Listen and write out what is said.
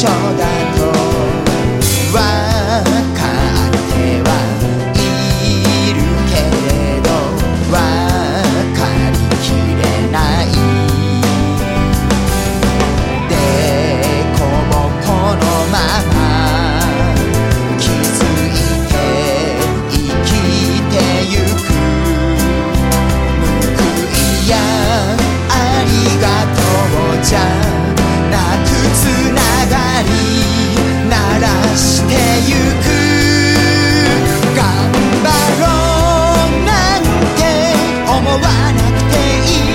deixar わなくていい